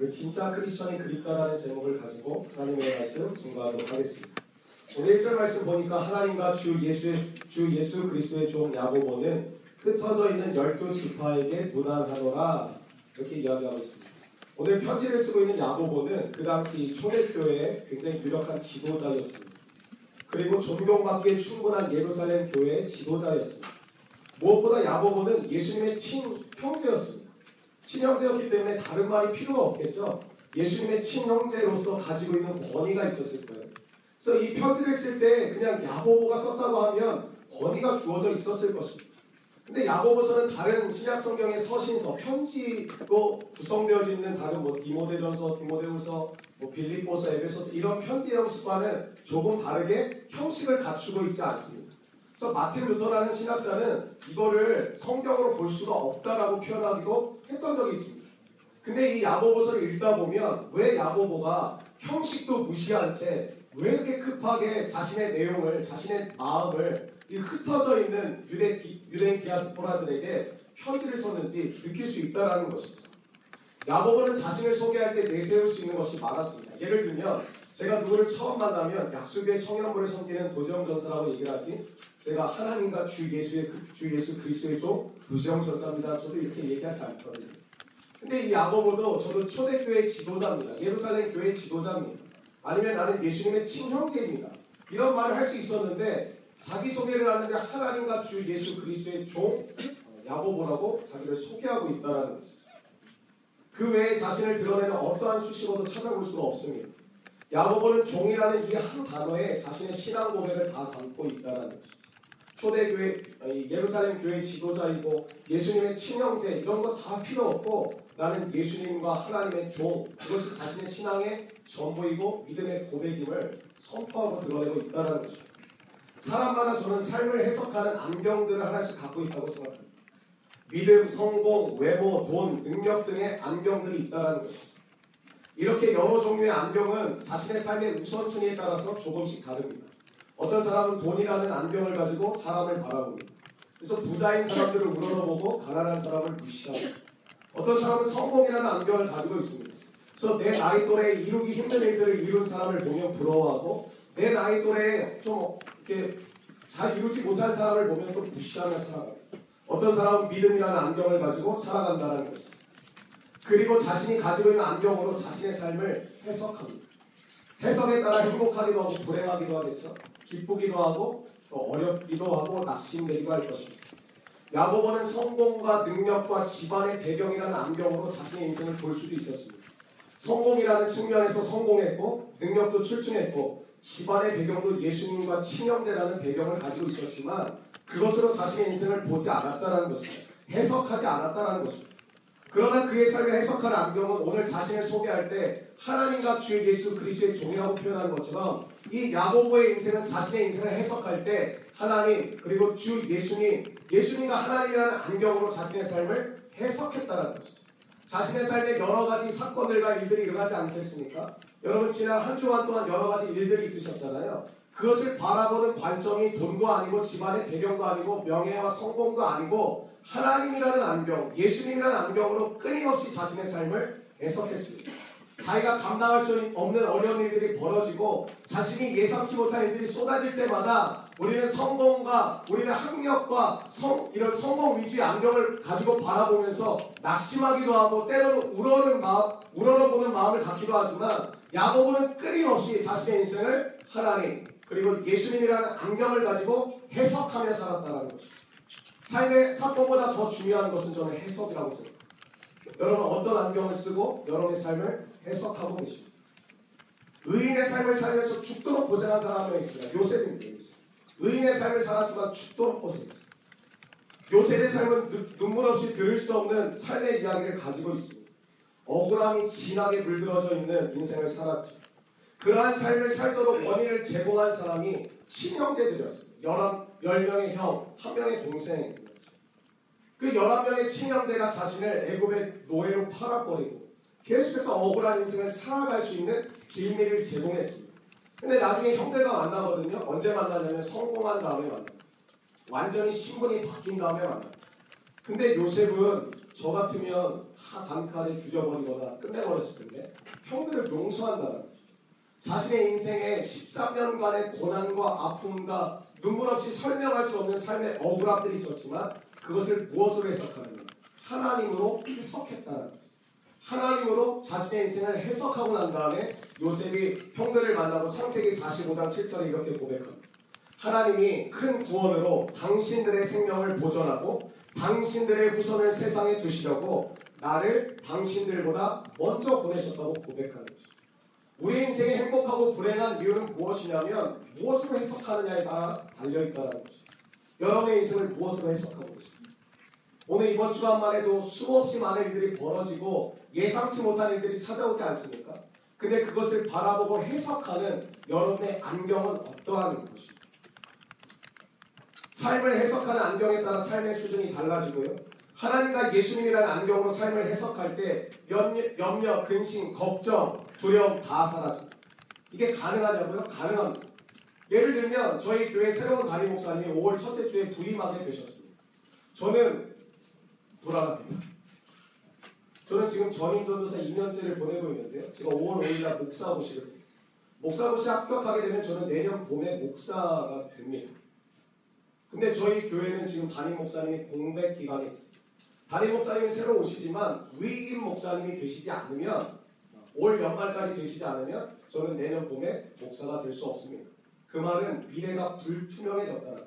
우리 진짜 크리스천이 그립다라는 제목을 가지고 하나님의 말씀 증거하도록 하겠습니다. 오늘 1절 말씀 보니까 하나님과 주 예수의 주 예수 그리스도의 종 야고보는 흩어져 있는 열두 지파에게 무난하노라 이렇게 이야기하고 있습니다. 오늘 편지를 쓰고 있는 야고보는 그 당시 초대교회의 굉장히 유력한 지도자였습니다. 그리고 존경받기에 충분한 예루살렘 교회의 지도자였습니다. 무엇보다 야고보는 예수님의 친형제였습니다. 친형제였기 때문에 다른 말이 필요가 없겠죠. 예수님의 친형제로서 가지고 있는 권위가 있었을 거예요. 그래서 이 편지를 쓸 때 그냥 야고보가 썼다고 하면 권위가 주어져 있었을 것입니다. 근데 야고보서는 다른 신약 성경의 서신서, 편지로 구성되어 있는 다른 뭐 디모데전서, 디모데후서, 뭐 빌립보서, 에베소서 이런 편지 형식과는 조금 다르게 형식을 갖추고 있지 않습니다. 그래서 마틴 루터라는 신학자는 이거를 성경으로 볼 수가 없다라고 표현하기도 했던 적이 있습니다. 근데 이 야고보서를 읽다 보면 왜 야고보가 형식도 무시한 채 왜 이렇게 급하게 자신의 내용을 자신의 마음을 이 흩어져 있는 유대 유대인 디아스포라들에게 편지를 썼는지 느낄 수 있다라는 것이죠. 야고보는 자신을 소개할 때 내세울 수 있는 것이 많았습니다. 예를 들면 제가 누구를 처음 만나면 약속의 청년부를 섬기는 도지영 전사라고 얘기를 하지 제가 하나님과 주 예수의 주 예수 도지영 전사입니다. 저도 이렇게 얘기하지 않거든요. 근데 이 야고보도 저도 초대교회 지도자입니다. 예루살렘 교회 지도자입니다. 아니면 나는 예수님의 친형제입니다. 이런 말을 할 수 있었는데 자기 소개를 하는데 하나님과 주 예수 그리스도의 종 야고보라고 자기를 소개하고 있다는 것이죠. 그 외에 자신을 드러내는 어떠한 수식어도 찾아볼 수가 없습니다. 야고보는 종이라는 이 한 단어에 자신의 신앙 고백을 다 담고 있다는 것이죠. 초대교회 예루살렘 교회 지도자이고 예수님의 친형제 이런 거 다 필요 없고 나는 예수님과 하나님의 종 그것이 자신의 신앙의 전부이고 믿음의 고백임을 선포하고 드러내고 있다는 것이죠. 사람마다 저는 삶을 해석하는 안경들을 하나씩 갖고 있다고 생각합니다. 믿음, 성공, 외모, 돈, 능력 등의 안경들이 있다는 것이죠. 이렇게 여러 종류의 안경은 자신의 삶의 우선순위에 따라서 조금씩 다릅니다. 어떤 사람은 돈이라는 안경을 가지고 사람을 바라봅니다. 그래서 부자인 사람들을 우러러보고 가난한 사람을 무시하고 어떤 사람은 성공이라는 안경을 가지고 있습니다. 그래서 내 나이 또래에 이루기 힘든 일들을 이룬 사람을 보면 부러워하고 내 나이 또래에 좀 이렇게 잘 이루지 못한 사람을 보면 또 무시하며 살아갑니다. 어떤 사람은 믿음이라는 안경을 가지고 살아간다는 것입니다. 그리고 자신이 가지고 있는 안경으로 자신의 삶을 해석합니다. 해석에 따라 행복하기도 하고 불행하기도 하겠죠. 기쁘기도 하고 또 어렵기도 하고 낙심되기도 할 것입니다. 야고보는 성공과 능력과 집안의 배경이라는 안경으로 자신의 인생을 볼 수도 있었습니다. 성공이라는 측면에서 성공했고 능력도 출중했고 집안의 배경도 예수님과 친형제라는 배경을 가지고 있었지만 그것으로 자신의 인생을 보지 않았다는 것입니다. 해석하지 않았다는 것입니다. 그러나 그의 삶을 해석하는 안경은 오늘 자신을 소개할 때 하나님과 주 예수 그리스도의 종이라고 표현하는 것처럼 이 야고보의 인생은 자신의 인생을 해석할 때 하나님 그리고 주 예수님 예수님과 하나님이라는 안경으로 자신의 삶을 해석했다는 것이죠. 자신의 삶에 여러 가지 사건들과 일들이 일어나지 않겠습니까? 여러분 지난 한 주간 동안 여러 가지 일들이 있으셨잖아요. 그것을 바라보는 관점이 돈도 아니고 집안의 배경도 아니고 명예와 성공도 아니고 하나님이라는 안경, 예수님이라는 안경으로 끊임없이 자신의 삶을 해석했습니다. 자기가 감당할 수 없는 어려운 일들이 벌어지고 자신이 예상치 못한 일들이 쏟아질 때마다 우리는 성공과 우리는 학력과 성, 이런 성공 위주의 안경을 가지고 바라보면서 낙심하기도 하고 때로는 우러는 마음, 우러러보는 마음을 갖기도 하지만 야고보는 끊임없이 자신의 인생을 하나님 그리고 예수님이라는 안경을 가지고 해석하며 살았다는 것입니다. 삶의 사건보다 더 중요한 것은 저는 해석이라고 생각합니다. 여러분 어떤 안경을 쓰고 여러분의 삶을 해석하고 계십니다. 의인의 삶을 살면서 죽도록 고생한 사람이 있습니다. 요셉입니다. 의인의 삶을 살았지만 죽도록 고생했습니다. 요셉의 삶은 눈물 없이 들을 수 없는 삶의 이야기를 가지고 있습니다. 억울함이 진하게 물들어져 있는 인생을 살았죠. 그러한 삶을 살도록 원인을 제공한 사람이 친형제들이었습니다. 10명의 형, 한 명의 동생 그 11명의 친형제가 자신을 애굽의 노예로 팔아버리고 계속해서 억울한 인생을 살아갈 수 있는 길미를 제공했습니다. 근데 나중에 형들과 만나거든요. 언제 만나냐면 성공한 다음에 만나. 완전히 신분이 바뀐 다음에 만나. 근데 요셉은 저 같으면 다 단칼에 죽여버리거나 끝내버렸을 텐데 형들을 용서한다는 거죠. 자신의 인생에 13년간의 고난과 아픔과 눈물 없이 설명할 수 없는 삶의 억울함들이 있었지만 그것을 무엇으로 해석하느냐? 하나님으로 해석했다는 거죠. 하나님으로 자신의 인생을 해석하고 난 다음에 요셉이 형들을 만나고 창세기 45장 7절에 이렇게 고백합니다. 하나님이 큰 구원으로 당신들의 생명을 보존하고 당신들의 후손을 세상에 두시려고 나를 당신들보다 먼저 보내셨다고 고백하는 것입니다. 우리 인생이 행복하고 불행한 이유는 무엇이냐면 무엇으로 해석하느냐에 따라 달려있다는 것입니다. 여러분의 인생을 무엇으로 해석하고 계십니까? 오늘 이번 주간만 해도 수없이 많은 일들이 벌어지고 예상치 못한 일들이 찾아오지 않습니까? 근데 그것을 바라보고 해석하는 여러분의 안경은 어떠한 것입니까? 삶을 해석하는 안경에 따라 삶의 수준이 달라지고요. 하나님과 예수님이라는 안경으로 삶을 해석할 때 염려, 염려, 근심, 걱정, 두려움 다 사라집니다. 이게 가능하냐고요? 가능합니다. 예를 들면 저희 교회 새로운 담임 목사님이 5월 첫째 주에 부임하게 되셨습니다. 저는 불안합니다. 저는 지금 전임 전도사 2년째를 보내고 있는데요. 제가 5월 5일날 목사고시를 목사고시 합격하게 되면 저는 내년 봄에 목사가 됩니다. 근데 저희 교회는 지금 담임 목사님이 공백 기간이 있습니다. 담임 목사님이 새로 오시지만 위임 목사님이 되시지 않으면 올 연말까지 되시지 않으면 저는 내년 봄에 목사가 될 수 없습니다. 그 말은 미래가 불투명해졌다는 것.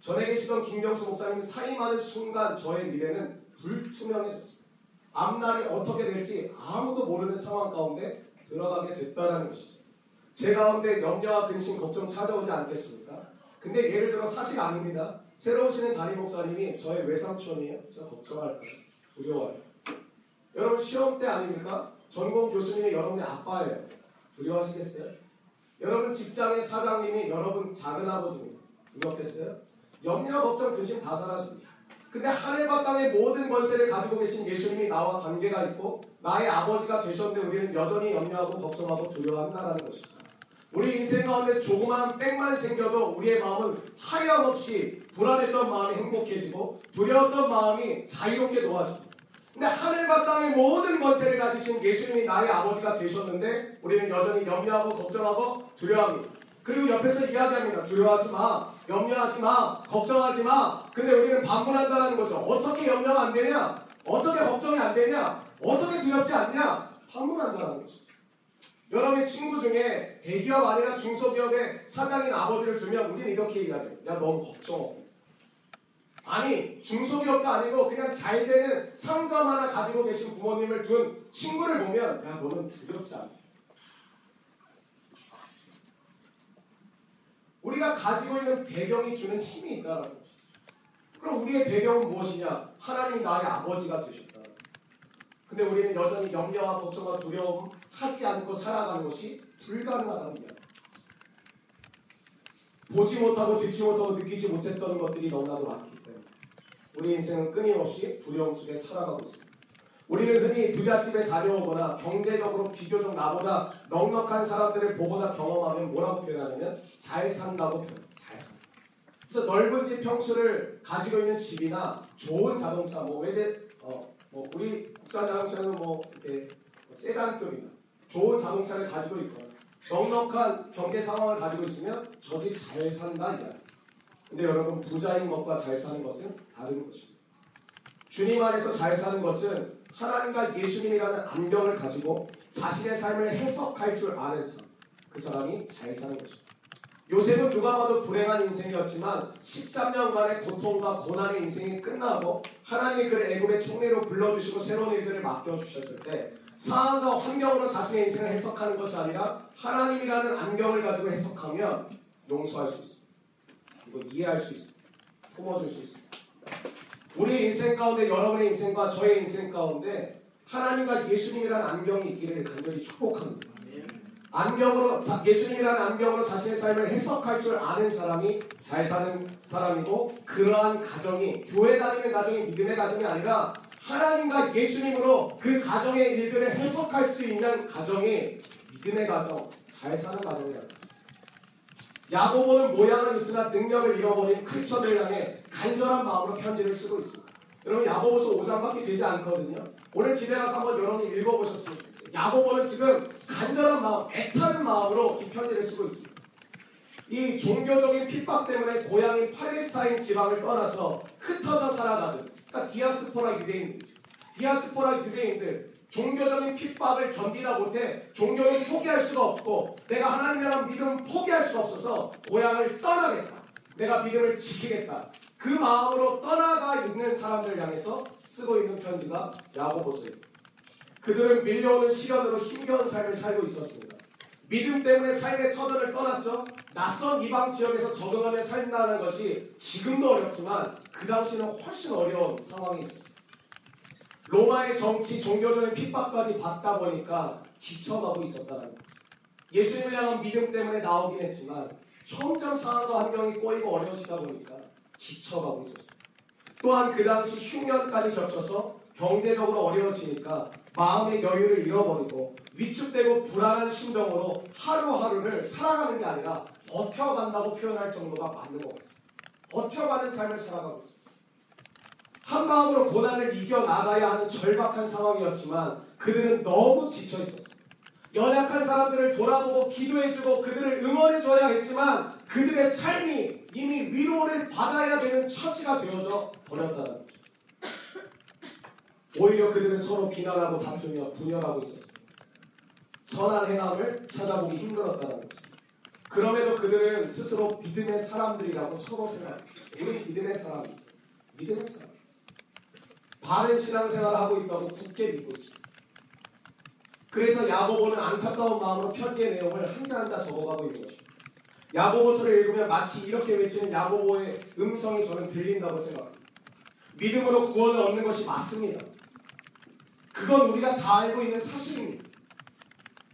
전에 계시던 김경수 목사님 사임하는 순간 저의 미래는 불투명해졌습니다. 앞날이 어떻게 될지 아무도 모르는 상황 가운데 들어가게 됐다는 것이죠. 제 가운데 염려와 근심, 걱정 찾아오지 않겠습니까? 근데 예를 들어 사실 아닙니다. 새로 오시는 담임 목사님이 저의 외삼촌이에요. 제가 걱정할 거예요. 두려워요. 여러분 시험 때 아닙니까? 전공 교수님이 여러분의 아빠예요. 두려워하시겠어요? 여러분 직장의 사장님이 여러분 작은 아버지입니다. 두렵겠어요? 염려, 걱정, 근심 다 사라집니다. 근데 하늘과 땅의 모든 권세를 가지고 계신 예수님이 나와 관계가 있고 나의 아버지가 되셨는데 우리는 여전히 염려하고 걱정하고 두려워한다는 것입니다. 우리 인생 가운데 조그마한 땡만 생겨도 우리의 마음은 하염없이 불안했던 마음이 행복해지고 두려웠던 마음이 자유롭게 놓아집니다. 근데 하늘과 땅의 모든 권세를 가지신 예수님이 나의 아버지가 되셨는데 우리는 여전히 염려하고 걱정하고 두려워합니다. 그리고 옆에서 이야기합니다. 두려워하지 마. 염려하지 마. 걱정하지 마. 근데 우리는 반문한다는 거죠. 어떻게 염려가 안 되냐? 어떻게 걱정이 안 되냐? 어떻게 두렵지 않냐? 반문한다는 거죠. 여러분의 친구 중에 대기업 아니라 중소기업의 사장인 아버지를 두면 우리는 이렇게 얘기하죠. 야, 너무 걱정. 아니, 중소기업도 아니고 그냥 잘 되는 상점 하나 가지고 계신 부모님을 둔 친구를 보면 야, 너는 두렵지 않아. 우리가 가지고 있는 배경이 주는 힘이 거죠. 그럼 우리의 배경은 무엇이냐? 하나님이 나의 아버지가 되셨다. 근데 우리는 여전히 염려와 걱정과 두려움 하지 않고 살아가는 것이 불가능하다는 이야기. 보지 못하고 듣지 못하고 느끼지 못했던 것들이 너무나도 때문에 우리 인생은 끊임없이 두려움 속에 살아가고 있습니다. 우리는 흔히 부잣집에 다녀오거나 경제적으로 비교적 나보다 넉넉한 사람들을 보거나 경험하면 뭐라고 표현하냐면 잘 산다고 표현. 잘 산다. 그래서 넓은 집 평수를 가지고 있는 집이나 좋은 자동차, 뭐 외제, 어, 뭐 우리 국산 자동차는 뭐 이렇게 세단급이나 좋은 자동차를 가지고 있거나 넉넉한 경제 상황을 가지고 있으면 저 집 잘 산다 이야. 근데 여러분 부자인 것과 잘 사는 것은 다른 것입니다. 주님 안에서 잘 사는 것은 하나님과 예수님이라는 안경을 가지고 자신의 삶을 해석할 줄 아는 사람, 그 사람이 잘 사는 것입니다. 요셉은 누가 봐도 불행한 인생이었지만 13년간의 고통과 고난의 인생이 끝나고 하나님이 그를 애굽의 총리로 불러주시고 새로운 일들을 맡겨주셨을 때 상황과 환경으로 자신의 인생을 해석하는 것이 아니라 하나님이라는 안경을 가지고 해석하면 용서할 수 있습니 다. 그리고 이해할 수 있습니다. 품어줄 수 있습니다. 우리 인생 가운데 여러분의 인생과 저의 인생 가운데 하나님과 예수님이라는 안경이 있기를 간절히 축복합니다. 안경으로 예수님이라는 안경으로 자신의 삶을 해석할 줄 아는 사람이 잘 사는 사람이고 그러한 가정이 교회 다니는 가정이 믿음의 가정이 아니라 하나님과 예수님으로 그 가정의 일들을 해석할 수 있는 가정이 믿음의 가정, 잘 사는 가정이다. 야고보는 모양은 있으나 능력을 잃어버린 크리스천을 향해 간절한 마음으로 편지를 쓰고 있습니다. 여러분 야고보서 5장밖에 되지 않거든요. 오늘 집에 가서 한번 여러분이 읽어보셨으면 좋겠어요. 야고보는 지금 간절한 마음, 애타는 마음으로 이 편지를 쓰고 있습니다. 이 종교적인 핍박 때문에 고향인 팔레스타인 지방을 떠나서 흩어져 살아가는 그러니까 디아스포라 유대인들, 디아스포라 유대인들 종교적인 핍박을 견디다 못해 종교는 포기할 수가 없고 내가 하나님에 대한 믿음을 포기할 수가 없어서 고향을 떠나겠다. 내가 믿음을 지키겠다. 그 마음으로 떠나가 있는 사람들 향해서 쓰고 있는 편지가 야고보서입니다. 그들은 밀려오는 시련으로 힘겨운 삶을 살고 있었습니다. 믿음 때문에 삶의 터전을 떠났죠. 낯선 이방 지역에서 적응하며 살다는 것이 지금도 어렵지만 그 당시는 훨씬 어려운 상황이 있었어요. 로마의 정치, 종교적인 핍박까지 받다 보니까 지쳐가고 있었다는. 예수님을 향한 믿음 때문에 나오긴 했지만 점점 상황과 환경이 꼬이고 어려워지다 보니까 지쳐가고 있었어요. 또한 그 당시 흉년까지 겹쳐서 경제적으로 어려워지니까 마음의 여유를 잃어버리고 위축되고 불안한 심정으로 하루하루를 살아가는 게 아니라 버텨간다고 표현할 정도가 맞는 것 같아요. 버텨가는 삶을 살아가고 있어요. 한 마음으로 고난을 이겨 나가야 하는 절박한 상황이었지만 그들은 너무 지쳐 있었어요. 연약한 사람들을 돌아보고 기도해주고 그들을 응원해줘야 했지만 그들의 삶이 이미 위로를 받아야 되는 처지가 되어져 버렸다는 거죠. 오히려 그들은 서로 비난하고 다투며 분열하고 있었어요. 선한 행함을 찾아보기 힘들었다는 거죠. 그럼에도 그들은 스스로 믿음의 사람들이라고 서로 생각했어요. 우리 믿음의 사람이죠. 믿음의 사람. 바른 신앙생활을 하고 있다고 굳게 믿고 있습니다. 그래서 야고보는 안타까운 마음으로 편지의 내용을 한자 한자 적어가고 있는 것입니다. 야고보서를 읽으면 마치 이렇게 외치는 야고보의 음성이 저는 들린다고 생각합니다. 믿음으로 구원을 얻는 것이 맞습니다. 그건 우리가 다 알고 있는 사실입니다.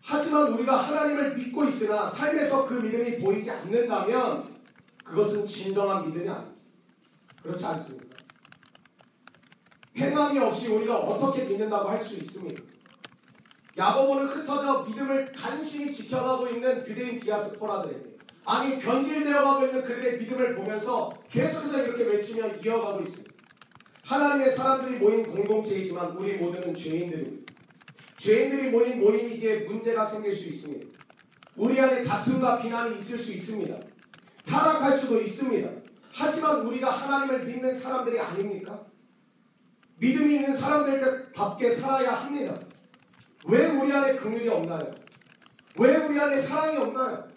하지만 우리가 하나님을 믿고 있으나 삶에서 그 믿음이 보이지 않는다면 그것은 진정한 믿음이 아닙니다. 그렇지 않습니까? 행함이 없이 우리가 어떻게 믿는다고 할 수 있습니까? 야고보는 흩어져 믿음을 간신히 지켜가고 있는 유대인 디아스포라들에게 아니 변질되어가고 있는 그들의 믿음을 보면서 계속해서 이렇게 외치며 이어가고 있습니다. 하나님의 사람들이 모인 공동체이지만 우리 모두는 죄인들입니다. 죄인들이 모인 모임이기에 문제가 생길 수 있습니다. 우리 안에 다툼과 비난이 있을 수 있습니다. 타락할 수도 있습니다. 하지만 우리가 하나님을 믿는 사람들이 아닙니까? 믿음이 있는 사람들답게 살아야 합니다. 왜 우리 안에 긍휼이 없나요? 왜 우리 안에 사랑이 없나요?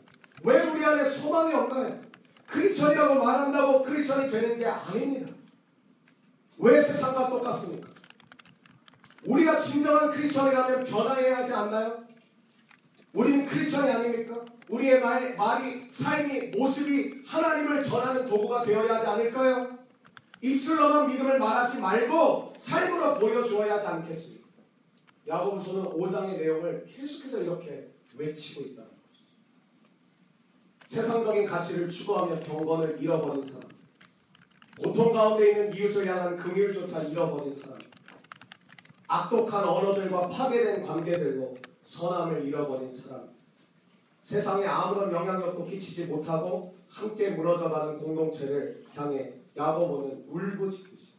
왜 우리 안에 소망이 없나요? 크리스천이라고 말한다고 크리스천이 되는 게 아닙니다. 왜 세상과 똑같습니까? 우리가 진정한 크리스천이라면 변화해야 하지 않나요? 우리는 크리스천이 아닙니까? 우리의 말, 말이, 삶이, 모습이 하나님을 전하는 도구가 되어야 하지 않을까요? 입술로만 믿음을 말하지 말고 삶으로 보여주어야 하지 않겠습니까? 야고보서는 5장의 내용을 계속해서 이렇게 외치고 있다는 거죠. 세상적인 가치를 추구하며 경건을 잃어버린 사람, 고통 가운데 있는 이웃을 향한 긍휼조차 잃어버린 사람, 악독한 언어들과 파괴된 관계들로 선함을 잃어버린 사람, 세상에 아무런 영향력도 끼치지 못하고 함께 무너져가는 공동체를 향해 야고보는 울부짖듯이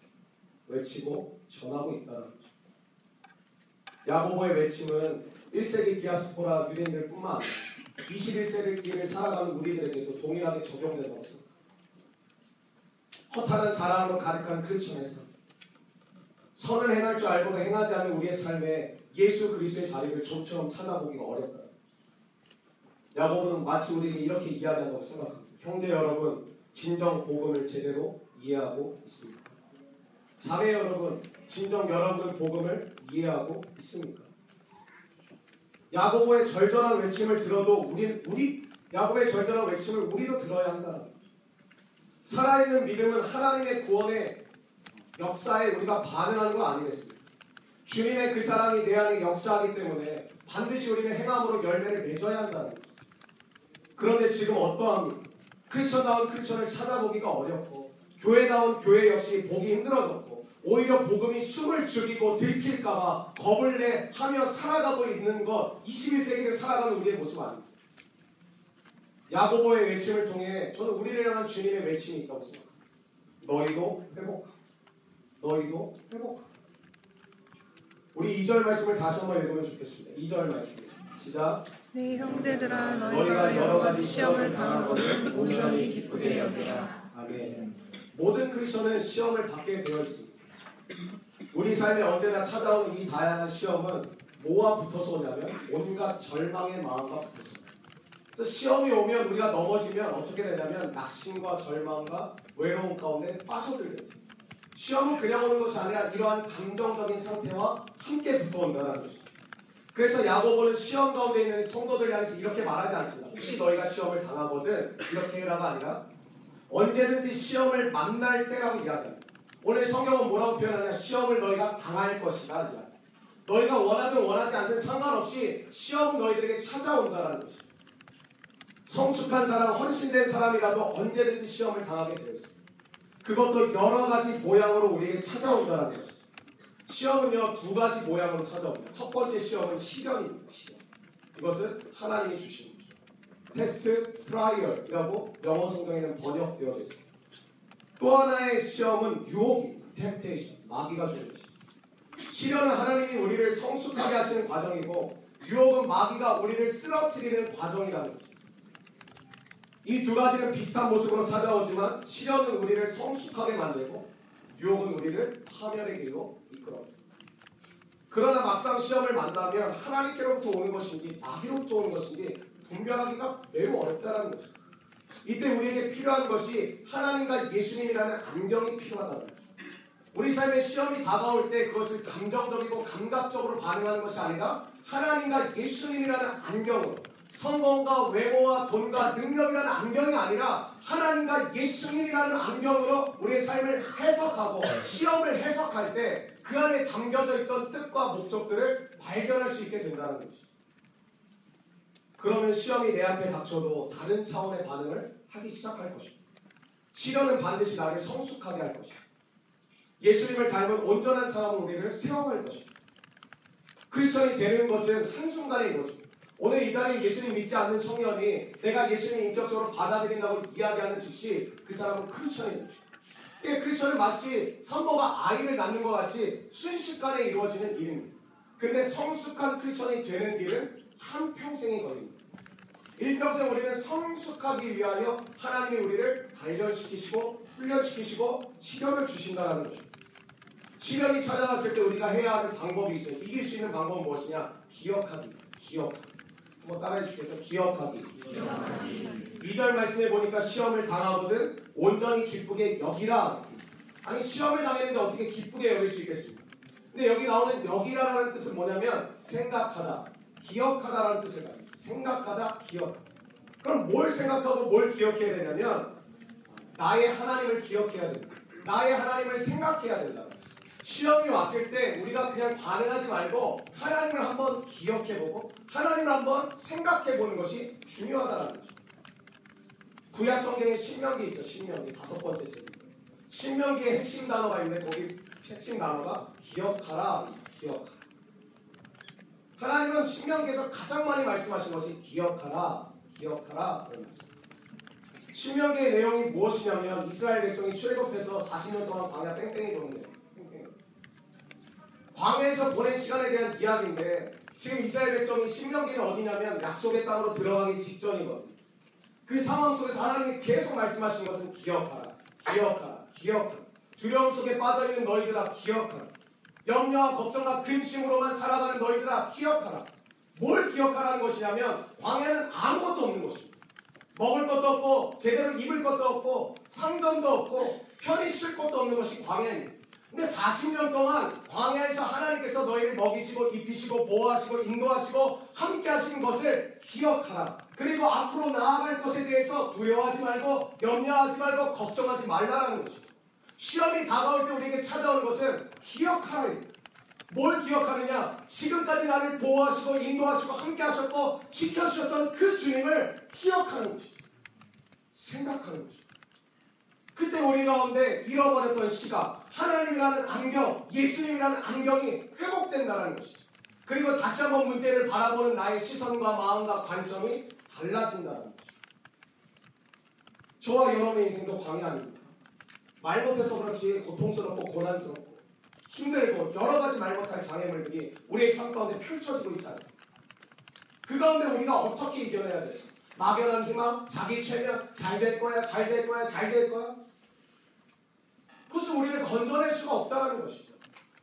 외치고 전하고 있다는 거죠. 야고보의 외침은 1세기 디아스포라 유대인들뿐만 아니라 21세기를 살아가는 우리들에게도 동일하게 적용되는 것입니다. 허탄한 자랑으로 가득한 크리스천에서 선을 행할 줄 알고도 행하지 않는 우리의 삶에 예수 그리스도의 자리를 좀처럼 찾아보기가 어렵다. 야고보는 마치 우리에게 이렇게 이야기한다고 생각합니다. 형제 여러분, 진정 복음을 제대로 이해하고 있습니까? 자매 여러분, 진정 여러분 복음을 이해하고 있습니까? 야고보의 절절한 외침을 들어도 우리 우리 야고보의 절절한 외침을 우리도 들어야 한다. 살아있는 믿음은 하나님의 구원의 역사에 우리가 반응하는 거 아니겠습니까? 주님의 그 사랑이 내 안에 역사하기 때문에 반드시 우리는 행함으로 열매를 맺어야 한다는 거죠. 그런데 지금 어떠합니까? 크리스천다운 크리스천을 찾아보기가 어렵고 교회다운 교회 역시 보기 힘들어졌고 오히려 복음이 숨을 죽이고 들킬까봐 겁을 내 하며 살아가고 있는 것 21세기를 살아가는 우리의 모습 아닙니까? 야고보의 외침을 통해 저는 우리를 향한 주님의 외침이 있다고 생각합니다. 너희도 회복하고 너희도 회복하라. 우리 2절 말씀을 다시 한번 읽으면 좋겠습니다. 2절 말씀. 시작. 네 형제들아 너희가 여러 가지 시험을 당하거든 온전히 기쁘게. 여기라 아멘. 모든 크리스천은 시험을 받게 되어 있습니다. 우리 삶에 언제나 찾아오는 이 다양한 시험은 뭐와 붙어서 오냐면 온갖 절망의 마음과 붙어서 시험이 오면 우리가 넘어지면 어떻게 되냐면 낙심과 절망과 외로움 가운데 빠져들게 돼요. 시험은 그냥 오는 것이 아니라 이러한 감정적인 상태와 함께 붙어온다는 것이죠. 그래서 야고보는 시험 가운데 있는 성도들 향해서 이렇게 말하지 않습니다. 혹시 너희가 시험을 당하거든 이렇게 해라가 아니라 언제든지 시험을 만날 때라고 이야기합니다. 오늘 성경은 뭐라고 표현하냐? 시험을 너희가 당할 것이다. 이야기. 너희가 원하든 원하지 않든 상관없이 시험은 너희들에게 찾아온다라는 것이죠. 성숙한 사람, 헌신된 사람이라도 언제든지 시험을 당하게 되어 있습니다. 그것도 여러 가지 모양으로 우리에게 찾아온다는 것이죠. 시험은요 두 가지 모양으로 찾아옵니다. 첫 번째 시험은 시련입니다. 시련. 이것은 하나님이 주신. test trial이라고 영어 성경에는 번역되어져 있습니다. 또 하나의 시험은 유혹입니다. 템테이션, 마귀가 주는 것입니다. 시련은 하나님이 우리를 성숙하게 하시는 과정이고 유혹은 마귀가 우리를 쓰러뜨리는 과정이라는 거죠. 이두 가지는 비슷한 모습으로 찾아오지만 시련은 우리를 성숙하게 만들고 유혹은 우리를 파멸의 길로 이끌어옵니다. 그러나 막상 시험을 만나면 하나님께로부터 오는 것인지 마귀로부터 오는 것인지 분별하기가 매우 어렵다는 거죠. 이때 우리에게 필요한 것이 하나님과 예수님이라는 안경이 필요하다는 거죠. 우리 삶의 시험이 다가올 때 그것을 감정적이고 감각적으로 반응하는 것이 아니라 하나님과 예수님이라는 안경으로 성공과 외모와 돈과 능력이라는 안경이 아니라 하나님과 예수님이라는 안경으로 우리의 삶을 해석하고 시험을 해석할 때 그 안에 담겨져 있던 뜻과 목적들을 발견할 수 있게 된다는 것이죠. 그러면 시험이 내 앞에 닥쳐도 다른 차원의 반응을 하기 시작할 것입니다. 시련은 반드시 나를 성숙하게 할 것입니다. 예수님을 닮은 온전한 사람으로 우리를 세워갈 것입니다. 크리스천이 되는 것은 한순간의 것입니다. 오늘 이 자리에 예수님 믿지 않는 청년이 내가 예수님 인격적으로 받아들인다고 이야기하는 즉시 그 사람은 크리스천입니다. 이 크리스천은 마치 산모가 아이를 낳는 것 같이 순식간에 이루어지는 일입니다. 근데 성숙한 크리스천이 되는 길은 한평생이 걸립니다. 일평생 우리는 성숙하기 위하여 하나님이 우리를 단련시키시고 훈련시키시고 시련을 주신다는 거죠. 시련이 찾아왔을 때 우리가 해야 하는 방법이 있어요. 이길 수 있는 방법은 무엇이냐? 기억하기. 기억하기. 한번 따라해 주시겠어요? 기억하기. 기억하기. 2절 말씀에 보니까 시험을 당하거든 온전히 기쁘게 여기라. 아니 시험을 당했는데 어떻게 기쁘게 여길 수 있겠습니까? 근데 여기 나오는 여기라라는 뜻은 뭐냐면 생각하다, 기억하다라는 뜻을 가지고 생각하다, 기억. 그럼 뭘 생각하고 뭘 기억해야 되냐면 나의 하나님을 기억해야 된다. 나의 하나님을 생각해야 된다. 시험이 왔을 때 우리가 그냥 반응하지 말고 하나님을 한번 기억해보고 하나님을 한번 생각해보는 것이 중요하다는 거죠. 구약 성경에 신명기 있죠. 신명기 다섯 번째 책. 신명기의 핵심 단어가 있는데 거기 핵심 단어가 기억하라, 기억하라. 하나님은 신명기에서 가장 많이 말씀하신 것이 기억하라, 기억하라. 신명기의 내용이 무엇이냐면 이스라엘 백성이 출애굽해서 40년 동안 광야 뺑뺑이 도는 거예요. 뺑뺑이. 광야에서 보낸 시간에 대한 이야기인데 지금 이스라엘 백성이 신명기는 어디냐면 약속의 땅으로 들어가기 직전이거든요. 그 상황 속에서 하나님이 계속 말씀하신 것은 기억하라, 기억하라, 기억하라. 두려움 속에 빠져있는 너희들아 기억하라. 염려와 걱정과 근심으로만 살아가는 너희들아 기억하라. 뭘 기억하라는 것이냐면 광야는 아무것도 없는 것입니다. 먹을 것도 없고 제대로 입을 것도 없고 상점도 없고 편히 쉴 것도 없는 것이 광야입니다. 근데 40년 동안 광야에서 하나님께서 너희를 먹이시고 입히시고 보호하시고 인도하시고 함께 하신 것을 기억하라. 그리고 앞으로 나아갈 것에 대해서 두려워하지 말고 염려하지 말고 걱정하지 말라는 것입니다. 시험이 다가올 때 우리에게 찾아오는 것은 기억하라. 뭘 기억하느냐? 지금까지 나를 보호하시고 인도하시고 함께 하셨고 지켜주셨던 그 주님을 기억하는 것입니다. 생각하는 것입니다. 그때 우리 가운데 잃어버렸던 시각, 하나님이라는 안경, 예수님이라는 안경이 회복된다는 것이죠. 그리고 다시 한번 문제를 바라보는 나의 시선과 마음과 관점이 달라진다는 것이죠. 저와 여러분의 인생도 광야 아닙니다. 말 못해서 그렇지 고통스럽고 고난스럽고 힘들고 여러 가지 말 못할 장애물들이 우리의 삶 가운데 펼쳐지고 있잖아요. 그 가운데 우리가 어떻게 이겨내야 돼요? 막연한 희망, 자기 최면, 잘 될 거야, 잘 될 거야, 잘 될 거야. 그것은 우리를 건져낼 수가 없다는 것이죠.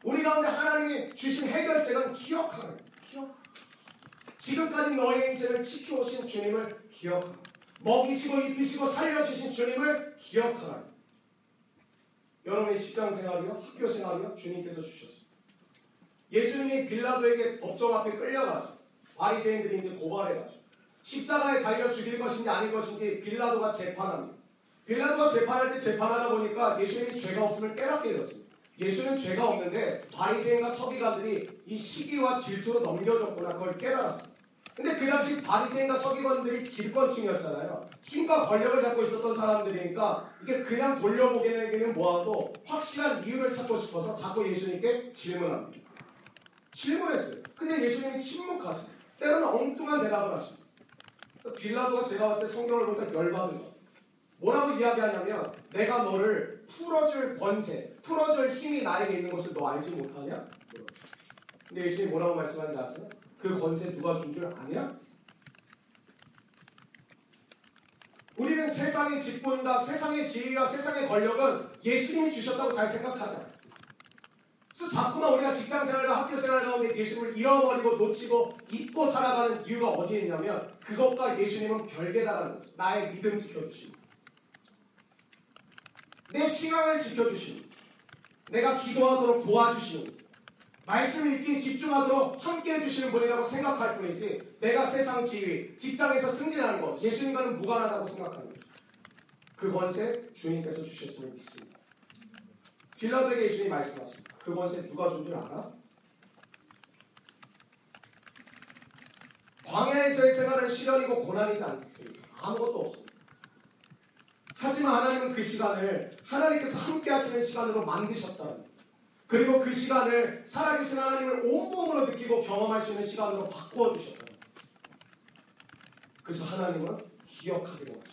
우리 가운데 하나님이 주신 해결책은 기억하는. 기억. 지금까지 너의 인생을 지켜오신 주님을 기억하라. 먹이시고 입히시고 살려주신 주님을 기억하라. 여러분의 직장 생활이요, 학교 생활이요, 주님께서 주셨습니다. 예수님이 빌라도에게 법정 앞에 끌려가서 바리새인들이 이제 고발해가지고 십자가에 달려 죽일 것인지 아닐 것인지 빌라도가 재판합니다. 빌라도가 재판할 때 재판하다 보니까 예수님이 죄가 없음을 깨닫게 되었습니다. 예수는 죄가 없는데 바리새인과 서기관들이 이 시기와 질투로 넘겨줬구나 그걸 깨달았습니다. 근데 그 당시 바리새인과 서기관들이 길권층이었잖아요. 힘과 권력을 잡고 있었던 사람들이니까 이게 그냥 돌려보기에는 뭐하고 확실한 이유를 찾고 싶어서 자꾸 예수님께 질문합니다. 질문했어요. 근데 예수님이 침묵하십니다. 때로는 엉뚱한 대답을 하십니다. 빌라도가 제가 봤을 때 성경을 보니까 열받은 거예요. 뭐라고 이야기하냐면 내가 너를 풀어줄 권세, 풀어줄 힘이 나에게 있는 것을 너 알지 못하냐? 근데 예수님이 뭐라고 말씀하는지 아세요? 그 권세 누가 준 줄 아냐? 우리는 세상의 직분과 세상의 지위와 세상의 권력은 예수님이 주셨다고 잘 생각하지 않습니다. 자꾸만 우리가 직장 생활과 학교 생활 가운데 예수님을 잃어버리고 놓치고 잊고 살아가는 이유가 어디에 있냐면 그것과 예수님은 별개다라는 거죠. 나의 믿음 지켜주시고 내 신앙을 지켜주시고 내가 기도하도록 도와주시는 말씀 읽기 집중하도록 함께 해주시는 분이라고 생각할 뿐이지 내가 세상 지위, 직장에서 승진하는 것 예수님과는 무관하다고 거죠. 그 권세 주님께서 주셨음을 믿습니다. 빌라도에게 예수님이 말씀하십니다. 그 권세 누가 준 줄 알아? 광야에서의 생활은 시련이고 고난이지 않습니다. 아무것도 없습니다. 하지만 하나님은 그 시간을 하나님께서 함께 하시는 시간으로 만드셨다는. 그리고 그 시간을 살아계신 하나님을 온몸으로 느끼고 경험할 수 있는 시간으로 바꾸어 주셨다. 그래서 하나님은 기억하기로 하셨어요.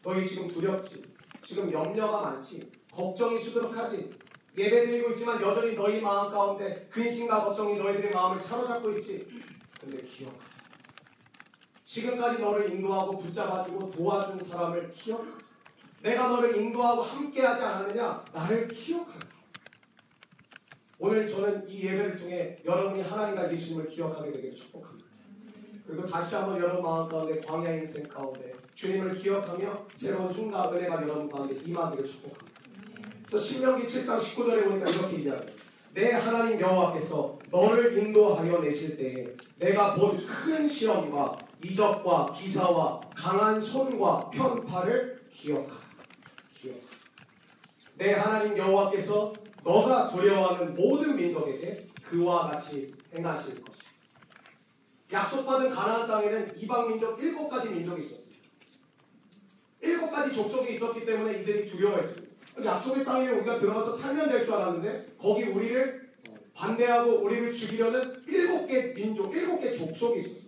너희 지금 두렵지, 지금 염려가 많지, 걱정이 수두룩하지, 예배드리고 있지만 여전히 너희 마음 가운데 근심과 걱정이 너희들의 마음을 사로잡고 있지. 근데 기억하. 지금까지 너를 인도하고 붙잡아주고 도와준 사람을 기억하. 내가 너를 인도하고 함께하지 않았느냐? 나를 기억하라. 오늘 저는 이 예배를 통해 여러분이 하나님과 예수님을 기억하게 되기를 축복합니다. 그리고 다시 한번 여러분 마음 가운데 광야 인생 가운데 주님을 기억하며 새로운 힘과 은혜가 여러분 가운데 임하기를 축복합니다. 그래서 신명기 7장 19절에 보니까 이렇게 이야기해요. 내 하나님 여호와께서 너를 인도하여 내실 때에 내가 본 큰 시험과 이적과 기사와 강한 손과 편파를 기억하라. 기억하라. 내 하나님 여호와께서 너가 두려워하는 모든 민족에게 그와 같이 행하실 것이다. 약속받은 가나안 땅에는 이방 민족 일곱 가지 민족이 있었습니다. 일곱 가지 족속이 있었기 때문에 이들이 두려워했습니다. 약속의 땅에 우리가 들어가서 살면 될 줄 알았는데 거기 우리를 반대하고 우리를 죽이려는 일곱 개 민족, 일곱 개 족속이 있었어요.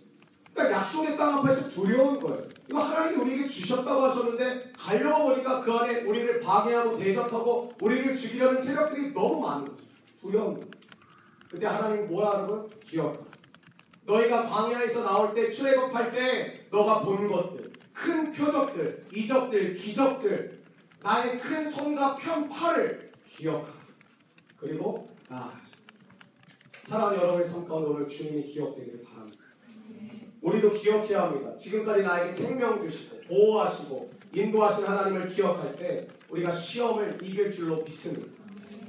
그러니까 약속의 땅 앞에서 두려운 거예요. 이거 하나님이 우리에게 주셨다고 하셨는데 가려고 보니까 그 안에 우리를 방해하고 대적하고 우리를 죽이려는 세력들이 너무 많은 거죠. 두려운 거예요. 근데 하나님 뭐라 하는 기억하 너희가 광야에서 나올 때 출애굽할 때 너가 본 것들 큰 표적들, 이적들, 기적들 나의 큰 손과 편 팔을 기억하라. 그리고 나아가자. 사랑하는 여러분의 삶 가운데 오늘 주님이 기억되기를 바랍니다. 우리도 기억해야 합니다. 지금까지 나에게 생명 주시고 보호하시고 인도하신 하나님을 기억할 때 우리가 시험을 이길 줄로 믿습니다.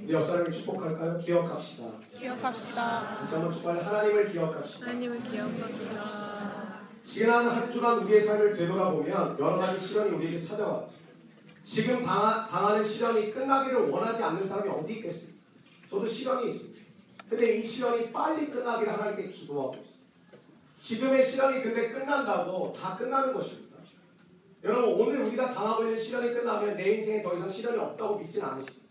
우리 옆사람을 축복할까요? 기억합시다. 기억합시다. 다시 한번 축복할 하나님을 기억합시다. 하나님을 기억합시다. 지난 한 주간 우리의 삶을 되돌아보면 여러 가지 시련이 우리에게 찾아왔죠. 지금 당하, 당하는 시련이 끝나기를 원하지 않는 사람이 어디 있겠습니까? 저도 시련이 있습니다. 근데 이 시련이 빨리 끝나기를 하나님께 기도하고 있어요. 지금의 시련이 근데 끝난다고 다 끝나는 것입니다. 여러분 오늘 우리가 당하고 있는 시련이 끝나면 내 인생에 더 이상 시련이 없다고 믿지는 않으십니다.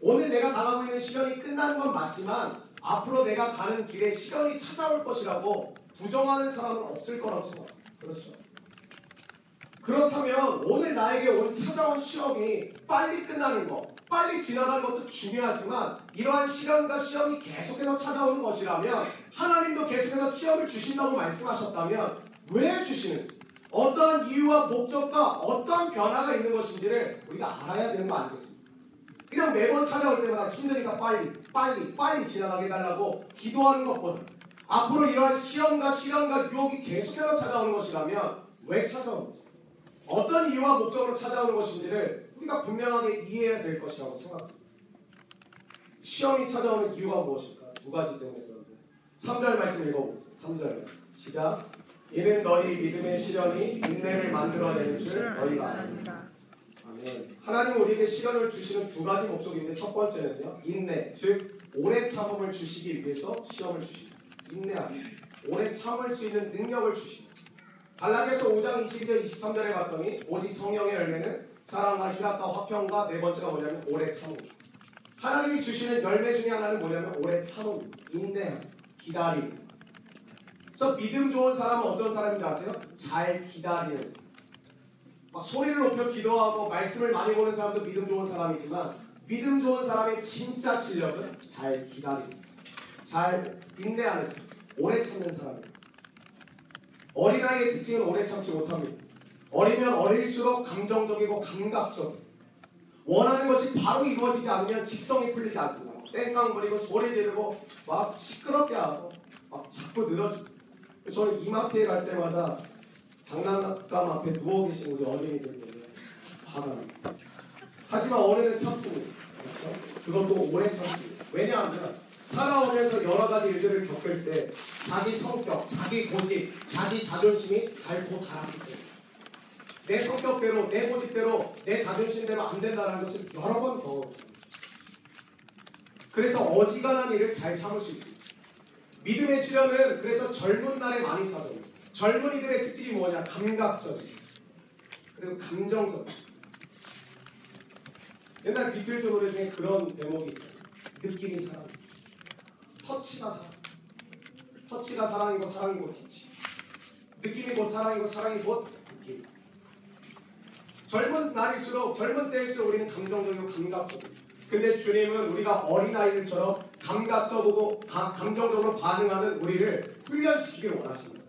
오늘 내가 당하고 있는 시련이 끝나는 건 맞지만 앞으로 내가 가는 길에 시련이 찾아올 것이라고 부정하는 사람은 없을 거라고 생각합니다. 그렇죠. 그렇다면 오늘 나에게 온 찾아온 시험이 빨리 끝나는 거, 빨리 지나가는 것도 중요하지만 이러한 시련과 시험이 계속해서 찾아오는 것이라면 하나님도 계속해서 시험을 주신다고 말씀하셨다면 왜 주시는지 어떠한 이유와 목적과 어떠한 변화가 있는 것인지를 우리가 알아야 되는 거 아니겠습니까? 그냥 매번 찾아올 때마다 힘드니까 빨리 빨리 빨리 지나가게 해달라고 기도하는 것보다 앞으로 이러한 시험과 시련과 유혹이 계속해서 찾아오는 것이라면 왜 찾아오는 것이 어떤 이유와 목적으로 찾아오는 것인지를 우리가 분명하게 이해해야 될 것이라고 생각합니다. 시험이 찾아오는 이유가 무엇일까? 두 가지 때문에 그런데 3절 말씀 읽어보세요. 3절 말씀. 시작. 이는 너희 믿음의 시련이 인내를 만들어내는 줄 너희가 아느니라. 아멘. 하나님은 우리에게 시련을 주시는 두 가지 목적인데 첫 번째는요. 인내, 즉 오래 참음을 주시기 위해서 시험을 주십니다. 인내하기. 오래 참을 수 있는 능력을 주십니다. 갈라디아서 5장 22절 23절에 봤더니 오직 성령의 열매는 사랑과 희락과 화평과 네 번째가 뭐냐면 오래 참음. 하나님이 주시는 열매 중에 하나는 뭐냐면 오래 참음, 인내, 기다림. 그래서 믿음 좋은 사람은 어떤 사람인지 아세요? 잘 기다리는 사람. 막 소리를 높여 기도하고 말씀을 많이 보는 사람도 믿음 좋은 사람이지만 믿음 좋은 사람의 진짜 실력은 잘 기다리는 사람, 잘 인내하는 사람, 오래 참는 사람입니다. 어린아이의 특징은 오래 참지 못합니다. 어리면 어릴수록 감정적이고 감각적. 원하는 것이 바로 이루어지지 않으면 직성이 풀리지 않습니다. 땡깡 부리고 소리 지르고 막 시끄럽게 하고 막 자꾸 늘어지고. 저는 이마트에 갈 때마다 장난감 앞에 누워 계신 우리 어린이들 보면 화가 납니다. 하지만 어른은 참습니다. 그렇죠? 그것도 오래 참습니다. 왜냐하면 살아오면서 여러 가지 일들을 겪을 때 자기 성격, 자기 고집, 자기 자존심이 닳고 닳았기 때문에 내 성격대로, 내 고집대로, 내 자존심대로 안 된다는 것을 여러 번 경험합니다. 그래서 어지간한 일을 잘 참을 수 있습니다. 믿음의 시련은 그래서 젊은 날에 많이 찾아옵니다. 젊은이들의 특징이 뭐냐? 감각적이고 그리고 감정적. 옛날 비틀즈 노래 중에 그런 대목이 있어요. 느낌이 사랑. 터치가 사랑. 터치가 사랑이고 사랑이고 터치. 느낌이 곧 사랑이고 사랑이 곧 느낌. 젊은 날일수록 젊은 때일수록 우리는 감정적이고 감각적이고. 근데 주님은 우리가 어린아이들처럼 감각적이고 가- 감정적으로 반응하는 우리를 훈련시키길 원하십니다.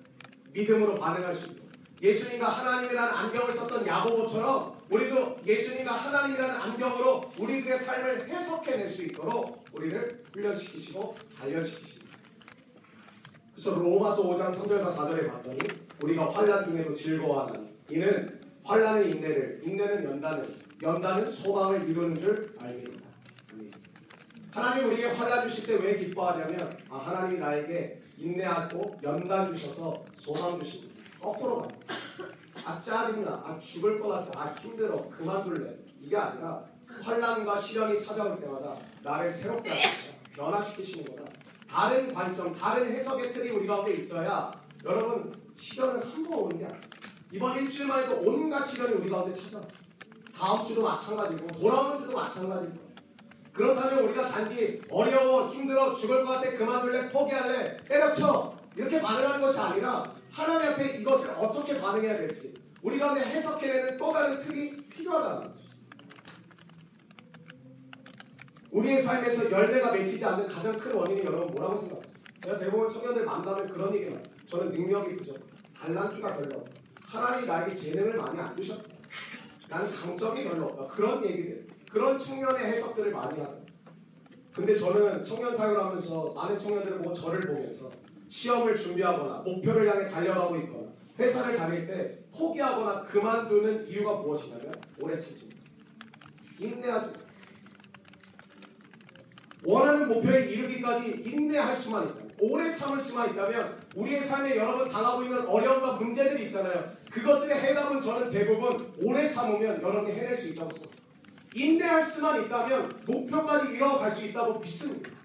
믿음으로 반응할 수 있도록. 예수님과 하나님이라는 안경을 썼던 야고보처럼 우리도 예수님과 하나님이라는 안경으로 우리들의 삶을 해석해낼 수 있도록 우리를 훈련시키시고 단련시키십니다. 그래서 로마서 5장 3절과 4절에 봤더니 우리가 환란 중에도 즐거워하는 이는 환란의 인내를 인내는 연단을 연단은 소망을 이루는 줄 알겠다. 하나님 우리에게 환란 주실 때 왜 기뻐하냐면 아 하나님이 나에게 인내하고 연단 주셔서 소망 주십니다. 거꾸로 가. 아 짜증나. 아 죽을 것 같아. 아 힘들어. 그만둘래. 이게 아니라 환란과 시련이 찾아올 때마다 나를 새롭게 하십니다. 변화시키시는 거다. 다른 관점, 다른 해석의 틀이 우리 가운데 있어야 여러분 시련은 한 번 오는 게 아니에요. 이번 일주일만 해도 온갖 시련이 우리 가운데 찾아와. 다음 주도 마찬가지고 돌아오는 주도 마찬가지고 그렇다면 우리가 단지 어려워, 힘들어, 죽을 것 같아, 그만둘래, 포기할래, 때려쳐 이렇게 반응하는 것이 아니라 하나님 앞에 이것을 어떻게 반응해야 될지 우리 가운데 해석해내는 또 다른 틀이 필요하다는 거죠. 우리의 삶에서 열매가 맺히지 않는 가장 큰 원인이 여러분 뭐라고 생각하세요? 제가 대부분 청년들 만나면 그런 얘기를 해요. 저는 능력이 부족, 달란트가 별로 없다. 하나님 나에게 재능을 많이 안 주셨다. 나는 강점이 별로 없다. 그런 얘기들, 그런 측면의 해석들을 많이 하고. 근데 저는 청년 사역을 하면서 많은 청년들을 보고 저를 보면서 시험을 준비하거나 목표를 향해 달려가고 있거나 회사를 다닐 때 포기하거나 그만두는 이유가 무엇이냐면 오래 참습니다. 인내하지 마. 원하는 목표에 이르기까지 인내할 수만 있다면 오래 참을 수만 있다면 우리의 삶에 여러분 당하고 있는 어려움과 문제들이 있잖아요. 그것들의 해답은 저는 대부분 오래 참으면 여러분이 해낼 수 있다고 생각합니다. 인내할 수만 있다면 목표까지 이뤄갈 수 있다고 믿습니다.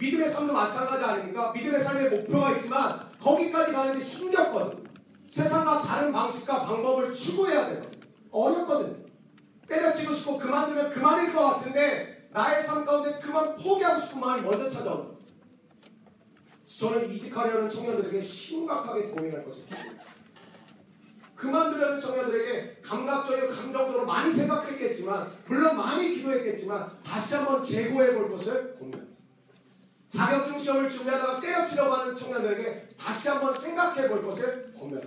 믿음의 삶도 마찬가지 아닙니까? 믿음의 삶의 목표가 있지만 거기까지 가는데 힘겹거든요. 세상과 다른 방식과 방법을 추구해야 돼요. 어렵거든요. 때려치고 싶고 그만두면 그만일 것 같은데 나의 삶 가운데 그만 포기하고 싶은 마음이 먼저 찾아옵니다. 저는 이직하려는 청년들에게 심각하게 고민할 것을 바랍니다. 그만두려는 청년들에게 감각적이고 감정적으로 많이 생각했겠지만 물론 많이 기도했겠지만 다시 한번 재고해 볼 것을 고민. 자격증 시험을 준비하다가 때려치려고 하는 청년들에게 다시 한번 생각해 볼 것을 고민.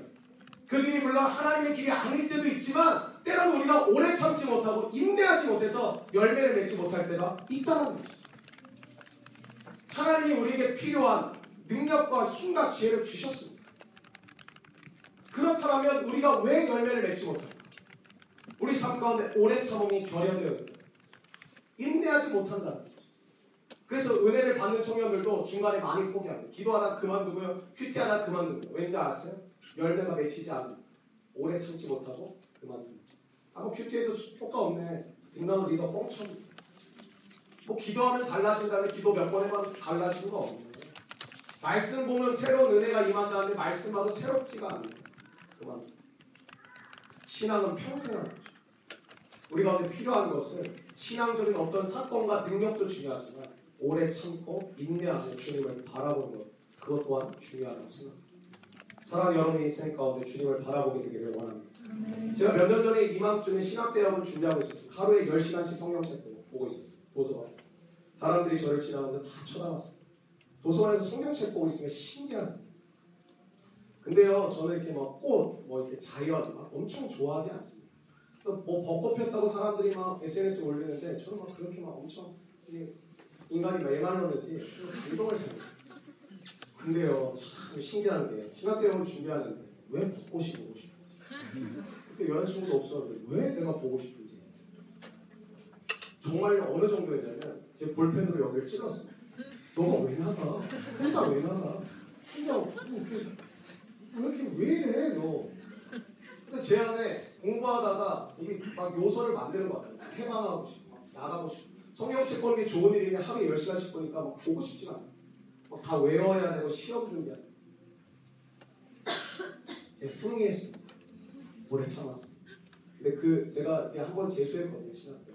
그 길이 물론 하나님의 길이 아닐 때도 있지만 때로는 우리가 오래 참지 못하고 인내하지 못해서 열매를 맺지 못할 때가 있다는 것이죠. 하나님이 우리에게 필요한 능력과 힘과 지혜를 주셨습니다. 그렇다면 우리가 왜 열매를 맺지 못할까? 우리 삶 가운데 오래 참음이 결여되어 있다. 인내하지 못한다는. 그래서 은혜를 받는 청년들도 중간에 많이 포기합니다. 기도하다 그만두고요. 큐티하다 그만두고요. 왠지 아세요? 열매가 맺히지 않고 오래 참지 못하고 그만둡니다. 아, 뭐 큐티해도 효과 없네. 등단은 리더 뻥쳐. 뭐 기도하면 달라진다는 기도 몇 번 해봐도 달라지는 거 없네. 말씀 보면 새로운 은혜가 임한다는데 말씀하고 새롭지가 않네. 신앙은 평생 하는 거죠. 우리 가운데 필요한 것은 신앙적인 어떤 사건과 능력도 중요하지만 오래 참고 인내하는 주님을 바라보는 것 그것 또한 중요하다고 생각합니다. 사랑하는 여러분의 인생 가운데 주님을 바라보게 되기를 원합니다. 제가 몇 년 전에 이맘쯤에 신학대학을 준비하고 있었어요. 하루에 10시간씩 성경책 보고 있었어요. 도서관. 사람들이 저를 지나가는데 다 쳐다봤어요. 도서관에서 성경책 보고 있으니까 신기하죠. 근데요, 저는 이렇게 막 꽃, 뭐 이렇게 자연 막 엄청 좋아하지 않습니다. 뭐 벚꽃 폈다고 사람들이 막 SNS에 올리는데 저는 막 그렇게 막 엄청 인간이 왜 말하는지 운동을 잘 해요. 근데요, 참 신기한 게 신학대학을 준비하는데 왜 벚꽃이 보고 싶은지 그때 여자친구도 없었는데 왜 내가 보고 싶은지 정말 어느 정도였냐면 제 볼펜으로 여기를 찍었어요. 너가 왜 나가? 혼자 왜 나가? 혼자 뭐 이렇게 왜 이렇게 왜 이래 너? 근데 제 안에 공부하다가 이게 막 요소를 만드는 거 같아요. 해방하고 싶고 막 나가고 싶고 성경책 보는 게 좋은 일인데 하루에 10시간씩 보니까 막 보고 싶지 않아요. 막다 외워야 되고 시험 돼. 제가 승리했습니다. 오래 참았습니다. 근데 그 제가 한 번 재수했거든요 신학 때.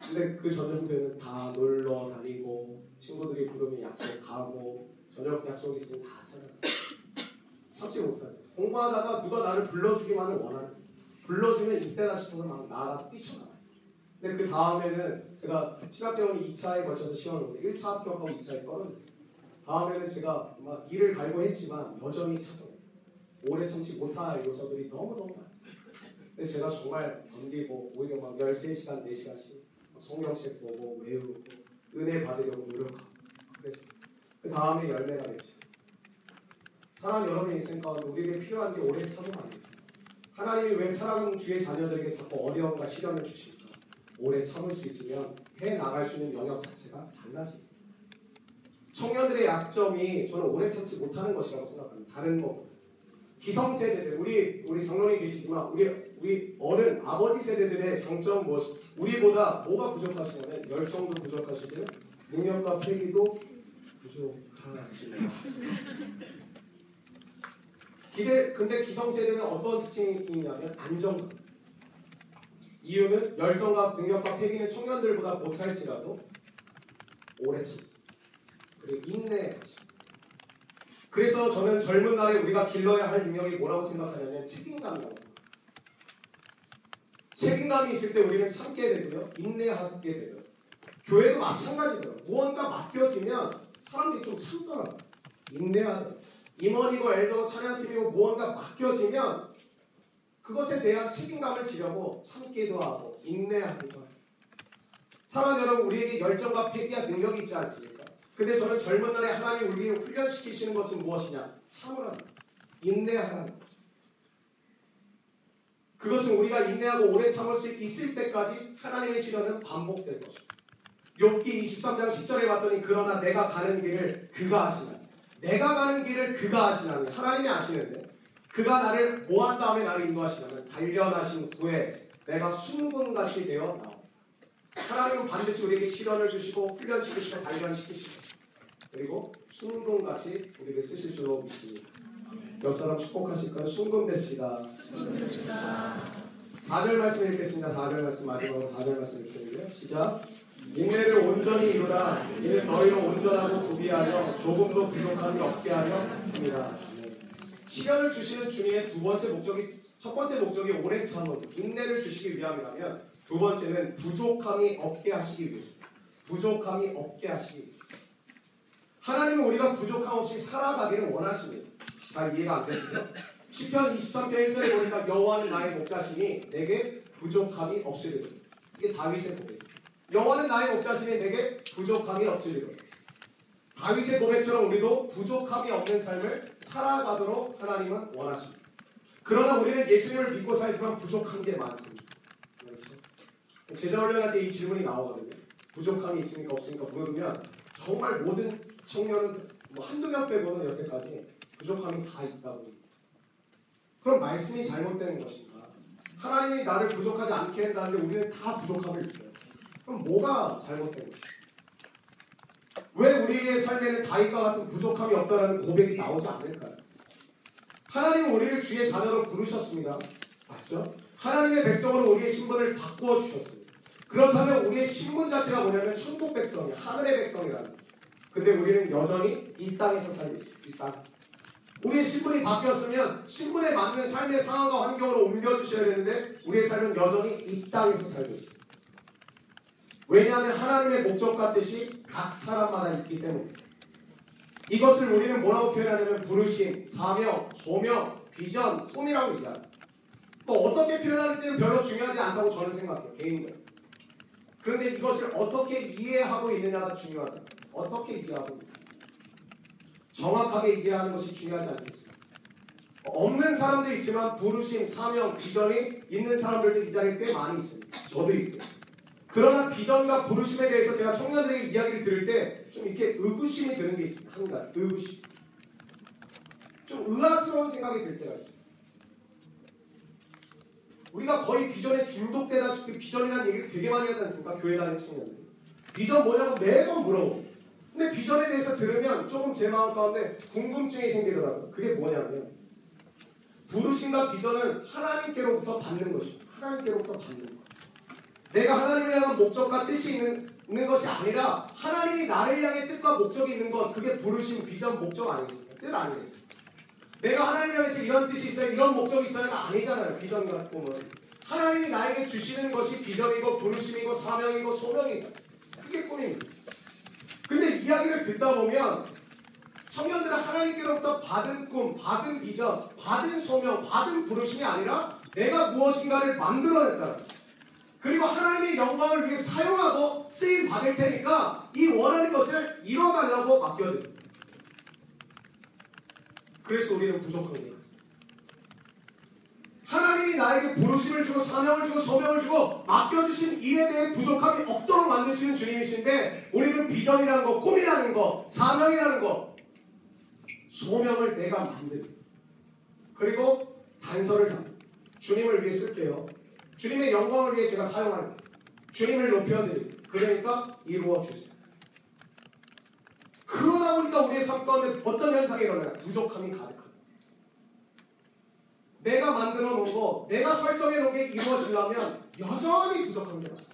근데 그 전년도에는 다 놀러 다니고 친구들이 부르면 약속 가고 저녁 약속 있으면 다 찾아가. 참지 못하죠. 공부하다가 누가 나를 불러주기만을 원하는. 불러주면 이때다 싶어서 막 나가 뛰쳐나가요. 근데 그 다음에는 제가 신학대원이 2차에 걸쳐서 시험을 보는데 1차 합격하고 2차에 떨어졌어요. 다음에는 제가 막 일을 갈고 했지만 여전히 찾아요. 오래 참지 못할 요소들이 너무너무 많아요. 근데 제가 정말 견디고 오히려 막 13시간, 4시간씩 성경책 보고 외우고 은혜 받으려고 노력하고 그랬어요. 그 다음에 열매가 맺죠. 사랑하는 여러분의 인생 가운데 우리에게 필요한 게 오래 참음 아닙니까? 하나님이 왜 사랑하는 주의 자녀들에게 자꾸 어려움과 시련을 주십니까? 오래 참을 수 있으면 해 나갈 수 있는 영역 자체가 달라집니다. 청년들의 약점이 저는 오래 참지 못하는 것이라고 생각합니다. 다른 거 기성세대들 우리 우리 장로님 계시지만 우리 우리 어른 아버지 세대들의 장점 무엇? 우리보다 뭐가 부족하시냐면 열정도 부족하시고 능력과 패기도 부족하시네요. 기대 근데 기성세대는 어떤 특징이 있냐면 안정감. 이유는 열정과 능력과 패기는 청년들보다 못할지라도 오래 참습니다. 그리고 인내하죠. 그래서 저는 젊은 날에 우리가 길러야 할 능력이 뭐라고 생각하냐면 책임감이라고. 책임감이 있을 때 우리는 참게 되고요, 인내하게 되고요. 교회도 마찬가지더라고요. 무언가 맡겨지면 사람들이 좀 참더라고요. 인내하는. 임원이고 엘더고 찬양팀이고 무언가 맡겨지면 그것에 대한 책임감을 지려고 참기도 하고 인내하기도 하고. 사랑하는 여러분, 우리에게 열정과 패기와 능력이 있지 않습니까? 근데 저는 젊은 날에 하나님 우리를 훈련시키시는 것은 무엇이냐? 참으라는 것. 인내하라는 것. 그것은 우리가 인내하고 오래 참을 수 있을 때까지 하나님의 시련은 반복될 것입니다. 욥기 23장 10절에 봤더니 그러나 내가 가는 길을 그가 아시나니 내가 가는 길을 그가 아시나니 하나님이 아시는데 그가 나를 모한 다음에 나를 인도하시냐면 단련하신 후에 내가 순금같이 되어 나옵니다. 하나님은 반드시 우리에게 시련을 주시고 훈련시키시고 단련시키시고 그리고 순금같이 우리를 쓰실 줄로 믿습니다. 옆 사람 축복하실까요? 순금 됩시다. 4절 말씀 읽겠습니다. 4절 말씀 마지막으로 4절 말씀 읽겠는데요. 시작. 인내를 온전히 이루라. 이는 너희를 온전하고 구비하여 조금도 부족함이 없게 하려 합니다. 네. 시련을 주시는 주님의 두 번째 목적이 첫 번째 목적이 오래 참음, 인내를 주시기 위함이라면 두 번째는 부족함이 없게 하시기 위해 부족함이 없게 하시기 위해 하나님은 우리가 부족함 없이 살아가기를 원하십니다. 잘 이해가 안 되시죠? 시편 23편 1절에 보니까 여호와는 나의 목자시니 내게 부족함이 없으리라. 이게 다윗의 고백. 여호와는 나의 목자시니 내게 부족함이 없으리라. 다윗의 고백처럼 우리도 부족함이 없는 삶을 살아가도록 하나님은 원하십니다. 그러나 우리는 예수님을 믿고 살지만 부족한 게 많습니다. 그렇죠? 제자 훈련할 때 이 질문이 나오거든요. 부족함이 있습니까 없습니까 물어보면 정말 모든 청년은 뭐 한두 명 빼고는 여태까지 부족함이 다 있다고. 그럼 말씀이 잘못되는 것인가? 하나님이 나를 부족하지 않게 한다는데 우리는 다 부족함을 느껴요. 그럼 뭐가 잘못된 것인가? 왜 우리의 삶에는 다윗과 같은 부족함이 없다는 고백이 나오지 않을까요? 하나님은 우리를 주의 자녀로 부르셨습니다. 맞죠? 하나님의 백성으로 우리의 신분을 바꾸어 주셨습니다. 그렇다면 우리의 신분 자체가 뭐냐면 천국 백성이야. 하늘의 백성이라는. 근데 우리는 여전히 이 땅에서 살고 있어요. 이 땅. 우리의 신분이 바뀌었으면 신분에 맞는 삶의 상황과 환경으로 옮겨주셔야 되는데 우리의 삶은 여전히 이 땅에서 살고 있어요. 왜냐하면 하나님의 목적과 뜻이 각 사람마다 있기 때문에 이것을 우리는 뭐라고 표현하냐면 부르심, 사명, 소명, 비전, 꿈이라고 얘기합니다. 또 어떻게 표현하는지는 별로 중요하지 않다고 저는 생각해요. 개인적으로. 그런데 이것을 어떻게 이해하고 있느냐가 중요하다. 어떻게 이해하고 있느냐. 정확하게 이해하는 것이 중요하지 않겠습니까? 없는 사람도 있지만 부르심, 사명, 비전이 있는 사람들도 이 자리에 꽤 많이 있습니다. 저도 있고. 그러나 비전과 부르심에 대해서 제가 청년들에게 이야기를 들을 때 좀 이렇게 의구심이 드는 게 있습니다. 한 가지 의구심. 좀 의아스러운 생각이 들 때가 있습니다. 우리가 거의 비전에 중독되다시피 비전이라는 얘기를 되게 많이 하지 않습니까? 교회 다니는 청년들. 비전 뭐냐고 매번 물어보고. 근데 비전에 대해서 들으면 조금 제 마음 가운데 궁금증이 생기더라고요. 그게 뭐냐면 부르심과 비전은 하나님께로부터 받는 것입니다. 하나님께로부터 받는 것. 내가 하나님을 향한 목적과 뜻이 있는, 있는 것이 아니라 하나님이 나를 향해 뜻과 목적이 있는 것 그게 부르심, 비전, 목적 아니겠습니까? 뜻 아니겠습니까? 내가 하나님을 향해서 이런 뜻이 있어요, 이런 목적이 있어요가 아니잖아요. 비전 보면 하나님이 나에게 주시는 것이 비전이고 부르심이고 사명이고 소명이잖아요. 그게 꿈입니다. 근데 이야기를 듣다 보면 청년들은 하나님께로부터 받은 꿈, 받은 비전, 받은 소명, 받은 부르심이 아니라 내가 무엇인가를 만들어냈다. 그리고 하나님의 영광을 위해 사용하고 쓰임 받을 테니까 이 원하는 것을 이뤄달라고 맡겨야 됩니다. 그래서 우리는 부족한 거예요. 하나님이 나에게 부르심을 주고 사명을 주고 소명을 주고 맡겨주신 일에 대해 부족함이 없도록 만드시는 주님이신데 우리는 비전이라는 거, 꿈이라는 거, 사명이라는 거, 소명을 내가 만듭니다. 그리고 단서를 담니다. 주님을 위해 쓸게요. 주님의 영광을 위해 제가 사용하는 주님을 높여드립니다. 그러니까 이루어 주세요. 그러다 보니까 우리의 삶 가운데 어떤 현상이 일어나요? 부족함이 가득합니다. 내가 만들어 놓은 거, 내가 설정해 놓은 게 이루어지려면 여전히 부족한 게 많아요.